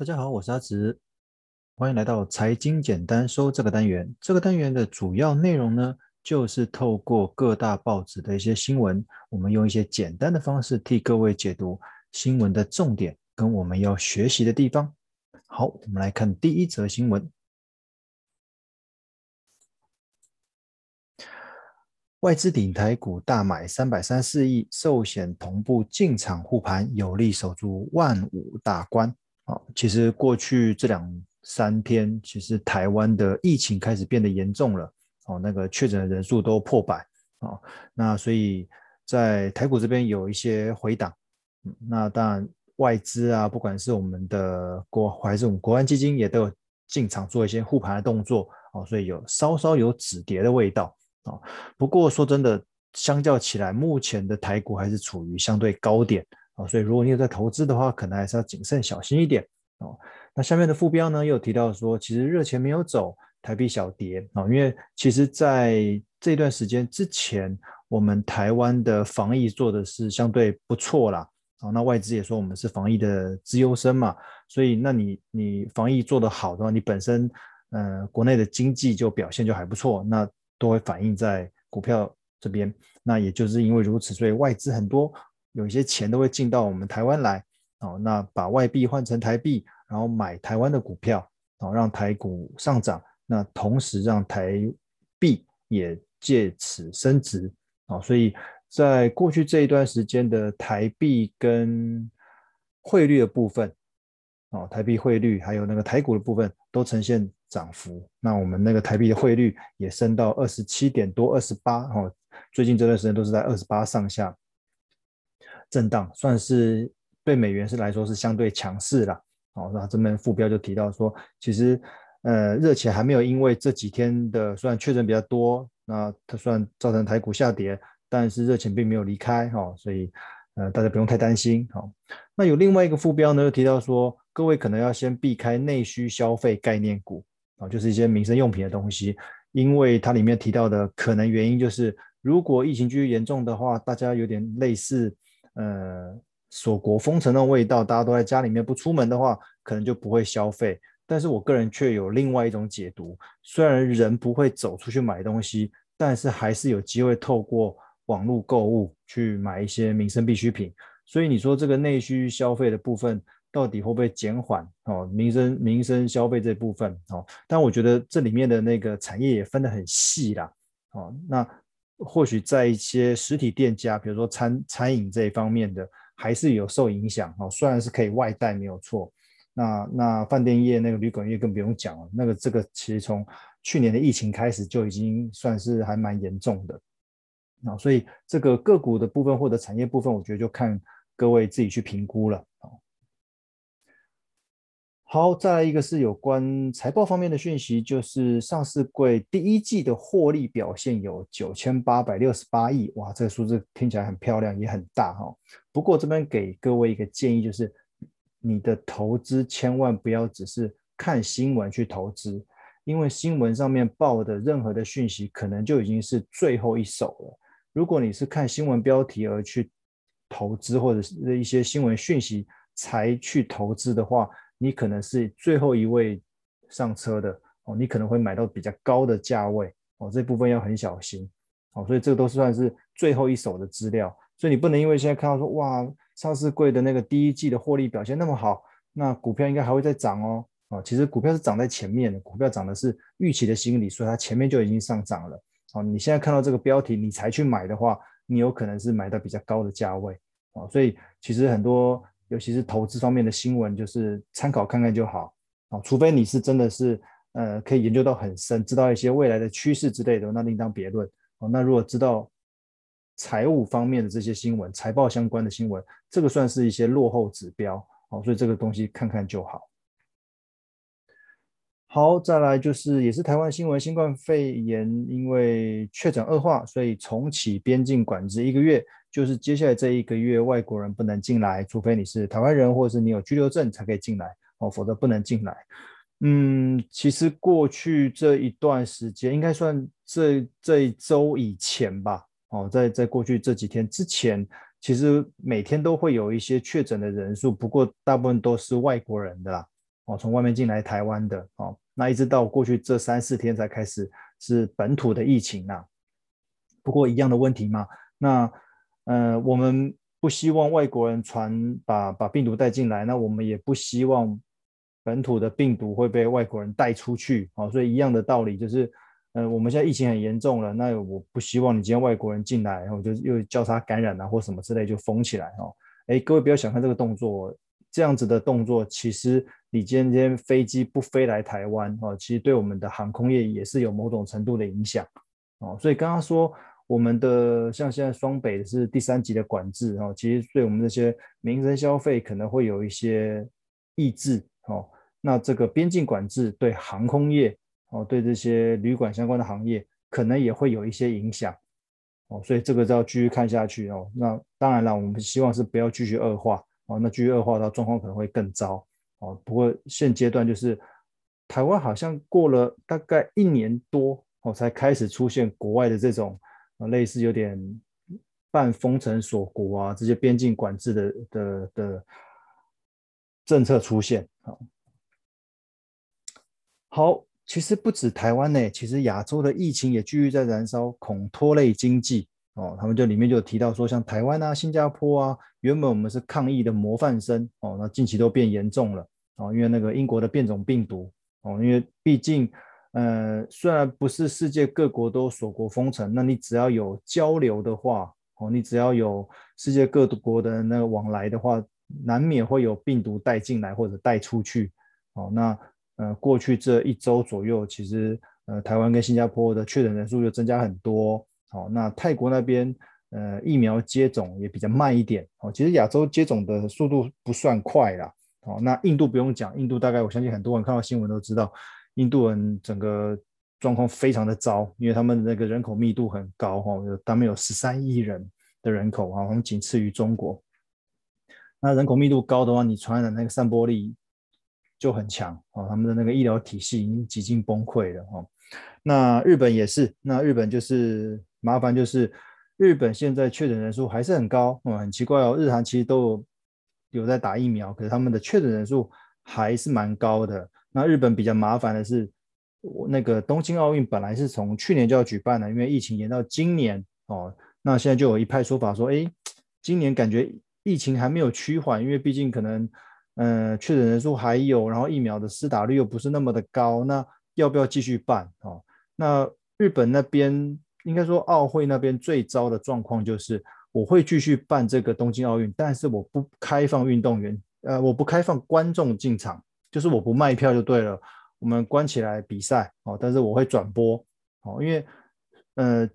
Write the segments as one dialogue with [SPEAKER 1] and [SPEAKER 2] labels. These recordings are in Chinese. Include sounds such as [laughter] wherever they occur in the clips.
[SPEAKER 1] 大家好，我是阿直，欢迎来到财经简单说这个单元。这个单元的主要内容呢，就是透过各大报纸的一些新闻，我们用一些简单的方式替各位解读新闻的重点跟我们要学习的地方。好，我们来看第一则新闻：外资顶台股大买三百三十四亿，寿险同步进场护盘，有力守住万五大关。其实过去这两三天，其实台湾的疫情开始变得严重了，哦，那个确诊的人数都破百，啊，那所以在台股这边有一些回档，那当然外资啊，不管是我们的国还是我们国安基金，也都有进场做一些护盘的动作，哦，所以有稍稍有止跌的味道，啊，不过说真的，相较起来，目前的台股还是处于相对高点。所以如果你有在投资的话，可能还是要谨慎小心一点哦。那下面的副标呢，又提到说，其实热钱没有走，台币小跌啊。因为其实在这段时间之前，我们台湾的防疫做的是相对不错啦。啊，那外资也说我们是防疫的资优生嘛。所以，那你你防疫做得好的话，你本身呃国内的经济就表现就还不错，那都会反映在股票这边。那也就是因为如此，所以外资很多。有一些钱都会进到我们台湾来，哦，那把外币换成台币，然后买台湾的股票，哦，让台股上涨，那同时让台币也借此升值，哦，所以在过去这一段时间的台币跟汇率的部分，哦，台币汇率还有那个台股的部分都呈现涨幅，那我们那个台币的汇率也升到二十七点多，二十八，哦，最近这段时间都是在二十八上下。震荡算是对美元是来说是相对强势了，哦，那这边副标就提到说，其实呃热钱还没有因为这几天的虽然确诊比较多，那它虽然造成台股下跌，但是热钱并没有离开，哈、所以呃大家不用太担心，好、哦，那有另外一个副标呢，又提到说，各位可能要先避开内需消费概念股，啊、就是一些民生用品的东西，因为它里面提到的可能原因就是，如果疫情继续严重的话，大家有点类似。呃，锁国封城的味道，大家都在家里面不出门的话，可能就不会消费。但是我个人却有另外一种解读，虽然人不会走出去买东西，但是还是有机会透过网络购物去买一些民生必需品。所以你说这个内需消费的部分到底会不会减缓？哦，民生民生消费这部分哦，但我觉得这里面的那个产业也分得很细啦。哦，那。或许在一些实体店家，比如说餐餐饮这一方面的，还是有受影响哦。虽然是可以外带没有错，那那饭店业、那个旅馆业更不用讲了。那个这个其实从去年的疫情开始就已经算是还蛮严重的。那所以这个个股的部分或者产业部分，我觉得就看各位自己去评估了。好，再来一个是有关财报方面的讯息，就是上市柜第一季的获利表现有九千八百六十八亿，哇，这个数字听起来很漂亮，也很大哈。不过这边给各位一个建议，就是你的投资千万不要只是看新闻去投资，因为新闻上面报的任何的讯息，可能就已经是最后一手了。如果你是看新闻标题而去投资，或者是一些新闻讯息才去投资的话，你可能是最后一位上车的哦，你可能会买到比较高的价位哦，这部分要很小心哦，所以这个都算是最后一手的资料，所以你不能因为现在看到说哇，上市柜的那个第一季的获利表现那么好，那股票应该还会再涨哦，哦，其实股票是涨在前面的，股票涨的是预期的心理，所以它前面就已经上涨了。哦，你现在看到这个标题你才去买的话，你有可能是买到比较高的价位。哦，所以其实很多。尤其是投资方面的新闻，就是参考看看就好啊。除非你是真的是呃可以研究到很深，知道一些未来的趋势之类的，那另当别论哦。那如果知道财务方面的这些新闻、财报相关的新闻，这个算是一些落后指标哦。所以这个东西看看就好。好，再来就是也是台湾新闻，新冠肺炎因为确诊恶化，所以重启边境管制一个月。就是接下来这一个月，外国人不能进来，除非你是台湾人，或者是你有居留证才可以进来哦，否则不能进来。嗯，其实过去这一段时间，应该算这这一周以前吧。哦，在在过去这几天之前，其实每天都会有一些确诊的人数，不过大部分都是外国人的啦。哦，从外面进来台湾的哦，那一直到过去这三四天才开始是本土的疫情呐。不过一样的问题嘛，那呃，我们不希望外国人传把把病毒带进来，那我们也不希望本土的病毒会被外国人带出去，哦，所以一样的道理就是，呃，我们现在疫情很严重了，那我不希望你今天外国人进来，然后就又交叉感染啊或什么之类就封起来哦。哎，各位不要小看这个动作，这样子的动作，其实你今天飞机不飞来台湾哦，其实对我们的航空业也是有某种程度的影响哦。所以刚刚说。我们的像现在双北是第三级的管制哦，其实对我们这些民生消费可能会有一些抑制哦。那这个边境管制对航空业哦，对这些旅馆相关的行业可能也会有一些影响哦。所以这个就要继续看下去哦。那当然了，我们希望是不要继续恶化哦。那继续恶化到状况可能会更糟哦。不过现阶段就是台湾好像过了大概一年多哦，才开始出现国外的这种。类似有点半封城锁国啊，这些边境管制的的的政策出现。好，好，其实不止台湾呢，其实亚洲的疫情也继续在燃烧，恐拖累经济哦。他们就里面就提到说，像台湾啊、新加坡啊，原本我们是抗疫的模范生哦，那近期都变严重了哦，因为那个英国的变种病毒哦，因为毕竟。呃，虽然不是世界各国都锁国封城，那你只要有交流的话，哦，你只要有世界各国的那个往来的话，难免会有病毒带进来或者带出去，哦，那呃，过去这一周左右，其实呃，台湾跟新加坡的确诊人数就增加很多，哦，那泰国那边呃，疫苗接种也比较慢一点，哦，其实亚洲接种的速度不算快啦，哦，那印度不用讲，印度大概我相信很多人看到新闻都知道。印度人整个状况非常的糟，因为他们那个人口密度很高哈，他们有十三亿人的人口啊，我们仅次于中国。那人口密度高的话，你传染那个散播力就很强啊，他们的那个医疗体系已经几近崩溃了哈。那日本也是，那日本就是麻烦，就是日本现在确诊人数还是很高，嗯，很奇怪哦，日韩其实都有在打疫苗，可是他们的确诊人数还是蛮高的。那日本比较麻烦的是，我那个东京奥运本来是从去年就要举办的，因为疫情延到今年哦。那现在就有一派说法说，哎，今年感觉疫情还没有趋缓，因为毕竟可能，嗯，确诊人数还有，然后疫苗的施打率又不是那么的高，那要不要继续办哦？那日本那边应该说奥会那边最糟的状况就是，我会继续办这个东京奥运，但是我不开放运动员，呃，我不开放观众进场。就是我不卖票就对了，我们关起来比赛哦，但是我会转播哦，因为呃，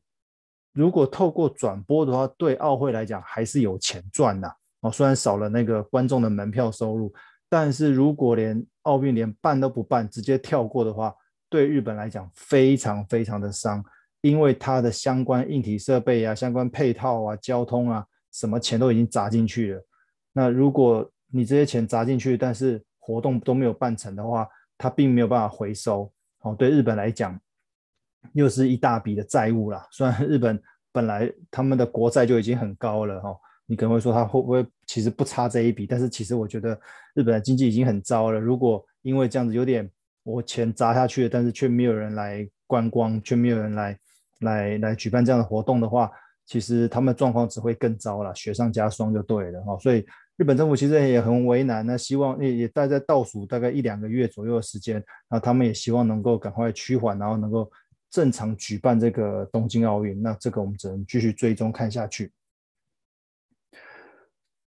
[SPEAKER 1] 如果透过转播的话，对奥会来讲还是有钱赚的哦，虽然少了那个观众的门票收入，但是如果连奥运连办都不办，直接跳过的话，对日本来讲非常非常的伤，因为它的相关硬体设备啊、相关配套啊、交通啊，什么钱都已经砸进去了。那如果你这些钱砸进去，但是活动都没有办成的话，它并没有办法回收。哦，对日本来讲，又是一大笔的债务啦。虽然日本本来他们的国债就已经很高了，哈，你可能会说他会不会其实不差这一笔？但是其实我觉得日本的经济已经很糟了。如果因为这样子有点我钱砸下去了，但是却没有人来观光，却没有人来来来举办这样的活动的话，其实他们的状况只会更糟了，雪上加霜就对了，哈。所以。日本政府其实也很为难，那希望也也大概在倒数大概一两个月左右的时间，那他们也希望能够赶快趋缓，然后能够正常举办这个东京奥运。那这个我们只能继续追踪看下去。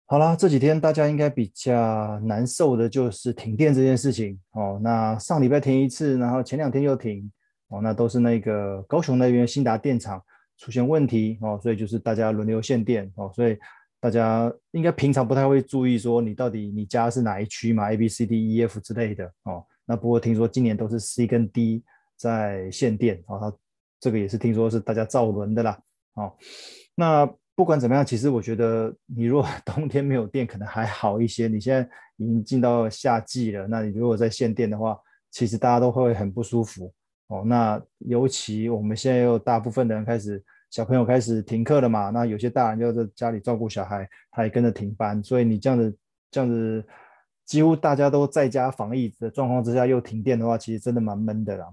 [SPEAKER 1] 好啦，这几天大家应该比较难受的就是停电这件事情哦。那上礼拜停一次，然后前两天又停哦，那都是那个高雄那边新达电厂出现问题哦，所以就是大家轮流限电哦，所以。大家应该平常不太会注意说你到底你家是哪一区嘛，A B C D E F 之类的哦。那不过听说今年都是 C 跟 D 在限电哦，它这个也是听说是大家造轮的啦哦。那不管怎么样，其实我觉得你如果 [laughs] 冬天没有电可能还好一些，你现在已经进到夏季了，那你如果在限电的话，其实大家都会很不舒服哦。那尤其我们现在又大部分的人开始。小朋友开始停课了嘛？那有些大人就在家里照顾小孩，他也跟着停班。所以你这样子这样子几乎大家都在家防疫的状况之下，又停电的话，其实真的蛮闷的啦。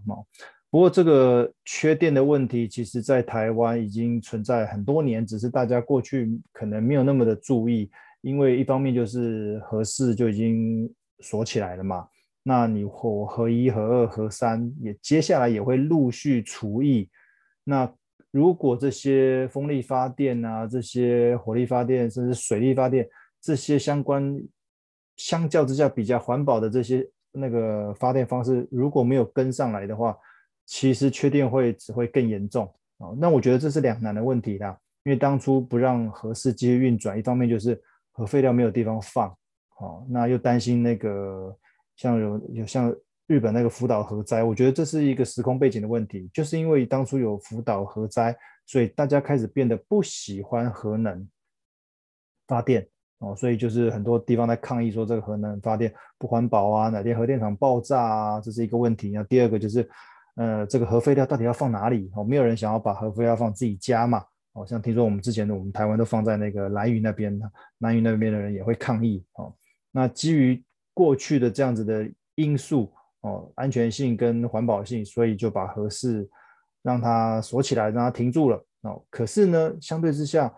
[SPEAKER 1] 不过这个缺电的问题，其实在台湾已经存在很多年，只是大家过去可能没有那么的注意，因为一方面就是核四就已经锁起来了嘛。那你火核一、核二、核三也接下来也会陆续除役。那如果这些风力发电啊、这些火力发电，甚至水力发电这些相关，相较之下比较环保的这些那个发电方式，如果没有跟上来的话，其实缺电会只会更严重啊。那我觉得这是两难的问题啦，因为当初不让核四继续运转，一方面就是核废料没有地方放，哦，那又担心那个像有有像日本那个福岛核灾，我觉得这是一个时空背景的问题，就是因为当初有福岛核灾，所以大家开始变得不喜欢核能发电。哦，所以就是很多地方在抗议说这个核能发电不环保啊，哪天核电厂爆炸啊，这是一个问题。那第二个就是，呃，这个核废料到底要放哪里？哦，没有人想要把核废料放自己家嘛。哦，像听说我们之前的我们台湾都放在那个兰屿那边，兰屿那边的人也会抗议。哦，那基于过去的这样子的因素，哦，安全性跟环保性，所以就把核四让它锁起来，让它停住了。哦，可是呢，相对之下。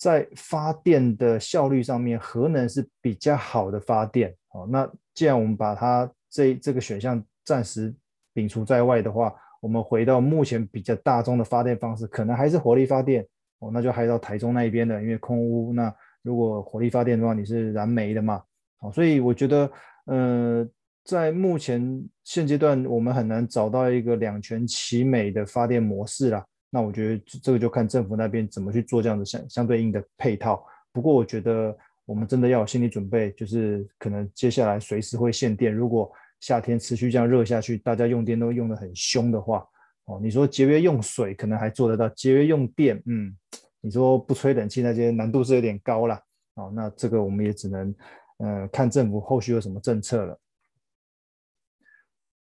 [SPEAKER 1] 在发电的效率上面，核能是比较好的发电。哦，那既然我们把它这这个选项暂时摒除在外的话，我们回到目前比较大众的发电方式，可能还是火力发电。哦，那就还到台中那一边的，因为空污。那如果火力发电的话，你是燃煤的嘛？好，所以我觉得，呃，在目前现阶段，我们很难找到一个两全其美的发电模式啦。那我觉得这个就看政府那边怎么去做这样的相相对应的配套。不过我觉得我们真的要有心理准备，就是可能接下来随时会限电。如果夏天持续这样热下去，大家用电都用得很凶的话，哦，你说节约用水可能还做得到，节约用电，嗯，你说不吹冷气那些难度是有点高了。哦，那这个我们也只能，嗯、看政府后续有什么政策了。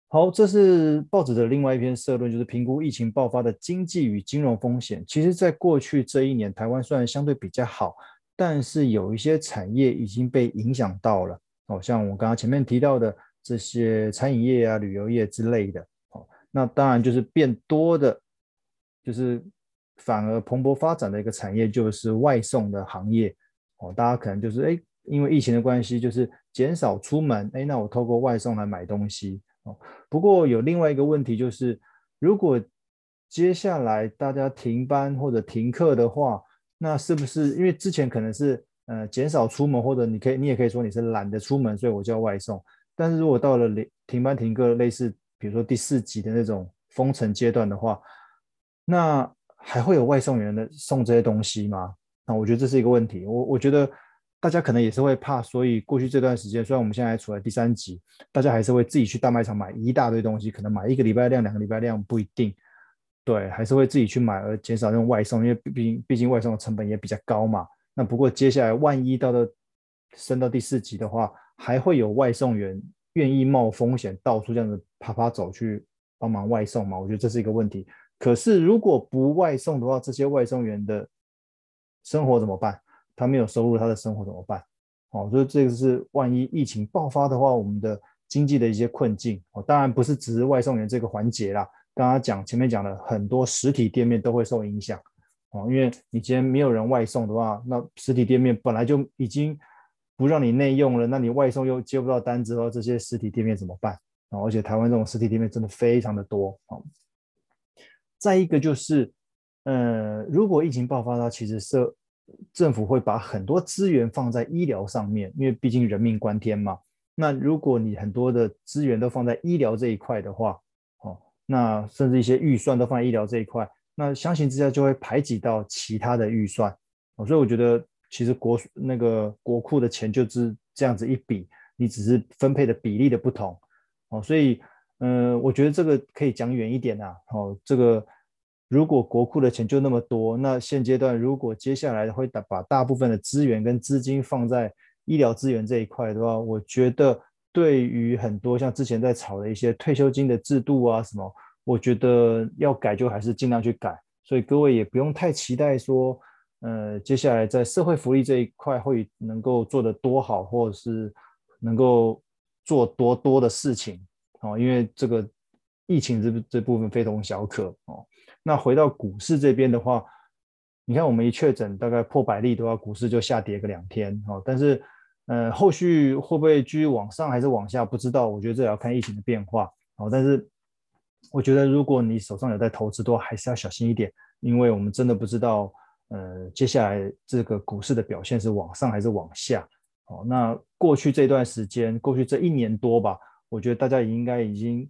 [SPEAKER 1] 好，这是报纸的另外一篇社论，就是评估疫情爆发的经济与金融风险。其实，在过去这一年，台湾虽然相对比较好，但是有一些产业已经被影响到了。哦，像我刚刚前面提到的这些餐饮业啊、旅游业之类的。哦，那当然就是变多的，就是反而蓬勃发展的一个产业，就是外送的行业。哦，大家可能就是哎，因为疫情的关系，就是减少出门，哎，那我透过外送来买东西。哦，不过有另外一个问题，就是如果接下来大家停班或者停课的话，那是不是因为之前可能是呃减少出门，或者你可以你也可以说你是懒得出门，所以我叫外送。但是如果到了停班停课，类似比如说第四级的那种封城阶段的话，那还会有外送员的送这些东西吗？那我觉得这是一个问题。我我觉得。大家可能也是会怕，所以过去这段时间，虽然我们现在处在第三级，大家还是会自己去大卖场买一大堆东西，可能买一个礼拜量、两个礼拜量不一定，对，还是会自己去买，而减少用外送，因为毕竟毕竟外送的成本也比较高嘛。那不过接下来万一到了升到第四级的话，还会有外送员愿意冒风险到处这样子趴趴走去帮忙外送吗？我觉得这是一个问题。可是如果不外送的话，这些外送员的生活怎么办？他没有收入，他的生活怎么办？哦，所以这个是万一疫情爆发的话，我们的经济的一些困境。哦，当然不是只是外送员这个环节啦。刚刚讲前面讲了很多实体店面都会受影响。哦，因为你今天没有人外送的话，那实体店面本来就已经不让你内用了，那你外送又接不到单子的话，这些实体店面怎么办？哦，而且台湾这种实体店面真的非常的多。哦，再一个就是，呃，如果疫情爆发的话，其实社。政府会把很多资源放在医疗上面，因为毕竟人命关天嘛。那如果你很多的资源都放在医疗这一块的话，哦，那甚至一些预算都放在医疗这一块，那相形之下就会排挤到其他的预算。哦，所以我觉得其实国那个国库的钱就是这样子一笔，你只是分配的比例的不同。哦，所以嗯，我觉得这个可以讲远一点啊。哦，这个。如果国库的钱就那么多，那现阶段如果接下来会把大部分的资源跟资金放在医疗资源这一块的话，我觉得对于很多像之前在炒的一些退休金的制度啊什么，我觉得要改就还是尽量去改。所以各位也不用太期待说，呃，接下来在社会福利这一块会能够做得多好，或者是能够做多多的事情哦，因为这个疫情这这部分非同小可哦。那回到股市这边的话，你看我们一确诊大概破百例的话，股市就下跌个两天哦。但是呃，后续会不会继续往上还是往下，不知道。我觉得这也要看疫情的变化哦。但是我觉得如果你手上有在投资的话，还是要小心一点，因为我们真的不知道呃接下来这个股市的表现是往上还是往下。哦，那过去这段时间，过去这一年多吧，我觉得大家也应该已经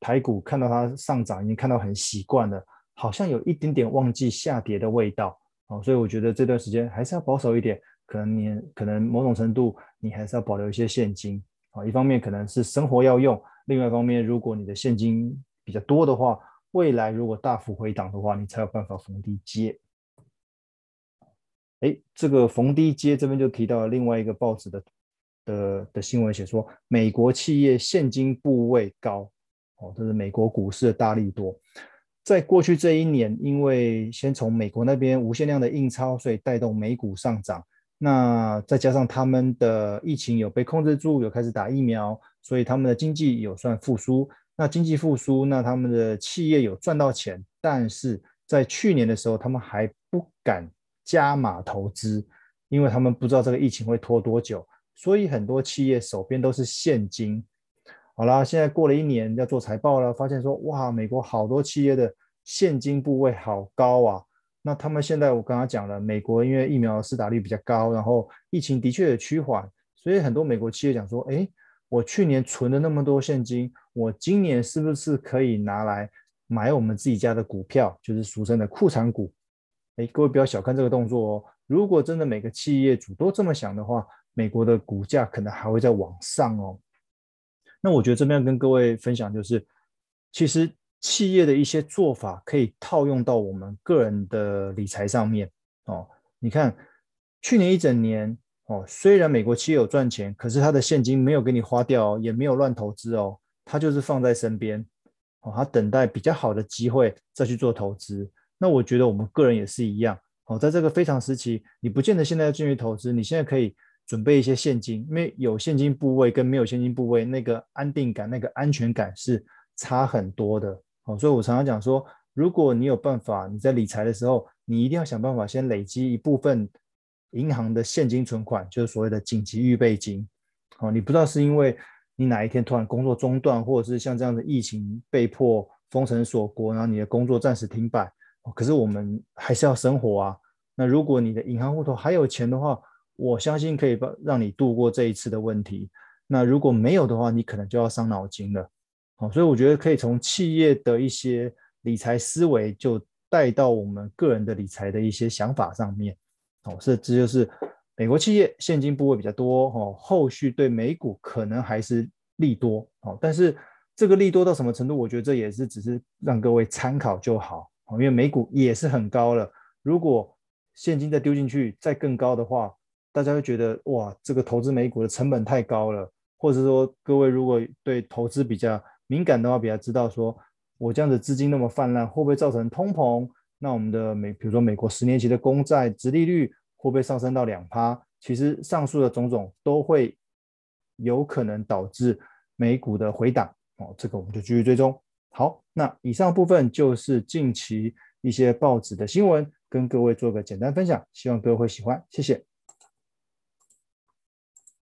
[SPEAKER 1] 台股看到它上涨，已经看到很习惯了，好像有一点点忘记下跌的味道。哦，所以我觉得这段时间还是要保守一点，可能你可能某种程度你还是要保留一些现金。啊，一方面可能是生活要用，另外一方面如果你的现金比较多的话，未来如果大幅回档的话，你才有办法逢低接。哎，这个逢低接这边就提到了另外一个报纸的的的新闻，写说美国企业现金部位高，哦，这是美国股市的大利多。在过去这一年，因为先从美国那边无限量的印钞，所以带动美股上涨。那再加上他们的疫情有被控制住，有开始打疫苗，所以他们的经济有算复苏。那经济复苏，那他们的企业有赚到钱，但是在去年的时候，他们还不敢。加码投资，因为他们不知道这个疫情会拖多久，所以很多企业手边都是现金。好啦，现在过了一年要做财报了，发现说哇，美国好多企业的现金部位好高啊。那他们现在我刚刚讲了，美国因为疫苗施打率比较高，然后疫情的确也趋缓，所以很多美国企业讲说，诶，我去年存了那么多现金，我今年是不是可以拿来买我们自己家的股票，就是俗称的库藏股？哎，各位不要小看这个动作哦。如果真的每个企业主都这么想的话，美国的股价可能还会再往上哦。那我觉得这边要跟各位分享就是，其实企业的一些做法可以套用到我们个人的理财上面哦。你看，去年一整年哦，虽然美国企业有赚钱，可是他的现金没有给你花掉，也没有乱投资哦，他就是放在身边哦，他等待比较好的机会再去做投资。那我觉得我们个人也是一样，哦，在这个非常时期，你不见得现在要进去投资，你现在可以准备一些现金，因为有现金部位跟没有现金部位，那个安定感、那个安全感是差很多的，哦，所以我常常讲说，如果你有办法，你在理财的时候，你一定要想办法先累积一部分银行的现金存款，就是所谓的紧急预备金，哦，你不知道是因为你哪一天突然工作中断，或者是像这样的疫情被迫封城锁国，然后你的工作暂时停摆。可是我们还是要生活啊。那如果你的银行户头还有钱的话，我相信可以帮让你度过这一次的问题。那如果没有的话，你可能就要伤脑筋了。好，所以我觉得可以从企业的一些理财思维，就带到我们个人的理财的一些想法上面。好，这这就是美国企业现金部位比较多哦，后续对美股可能还是利多。好，但是这个利多到什么程度，我觉得这也是只是让各位参考就好。因为美股也是很高了，如果现金再丢进去再更高的话，大家会觉得哇，这个投资美股的成本太高了，或者说各位如果对投资比较敏感的话，比较知道说我这样的资金那么泛滥，会不会造成通膨？那我们的美，比如说美国十年期的公债殖利率会不会上升到两趴？其实上述的种种都会有可能导致美股的回档哦，这个我们就继续追踪。好，那以上部分就是近期一些报纸的新闻，跟各位做个简单分享，希望各位会喜欢，谢谢。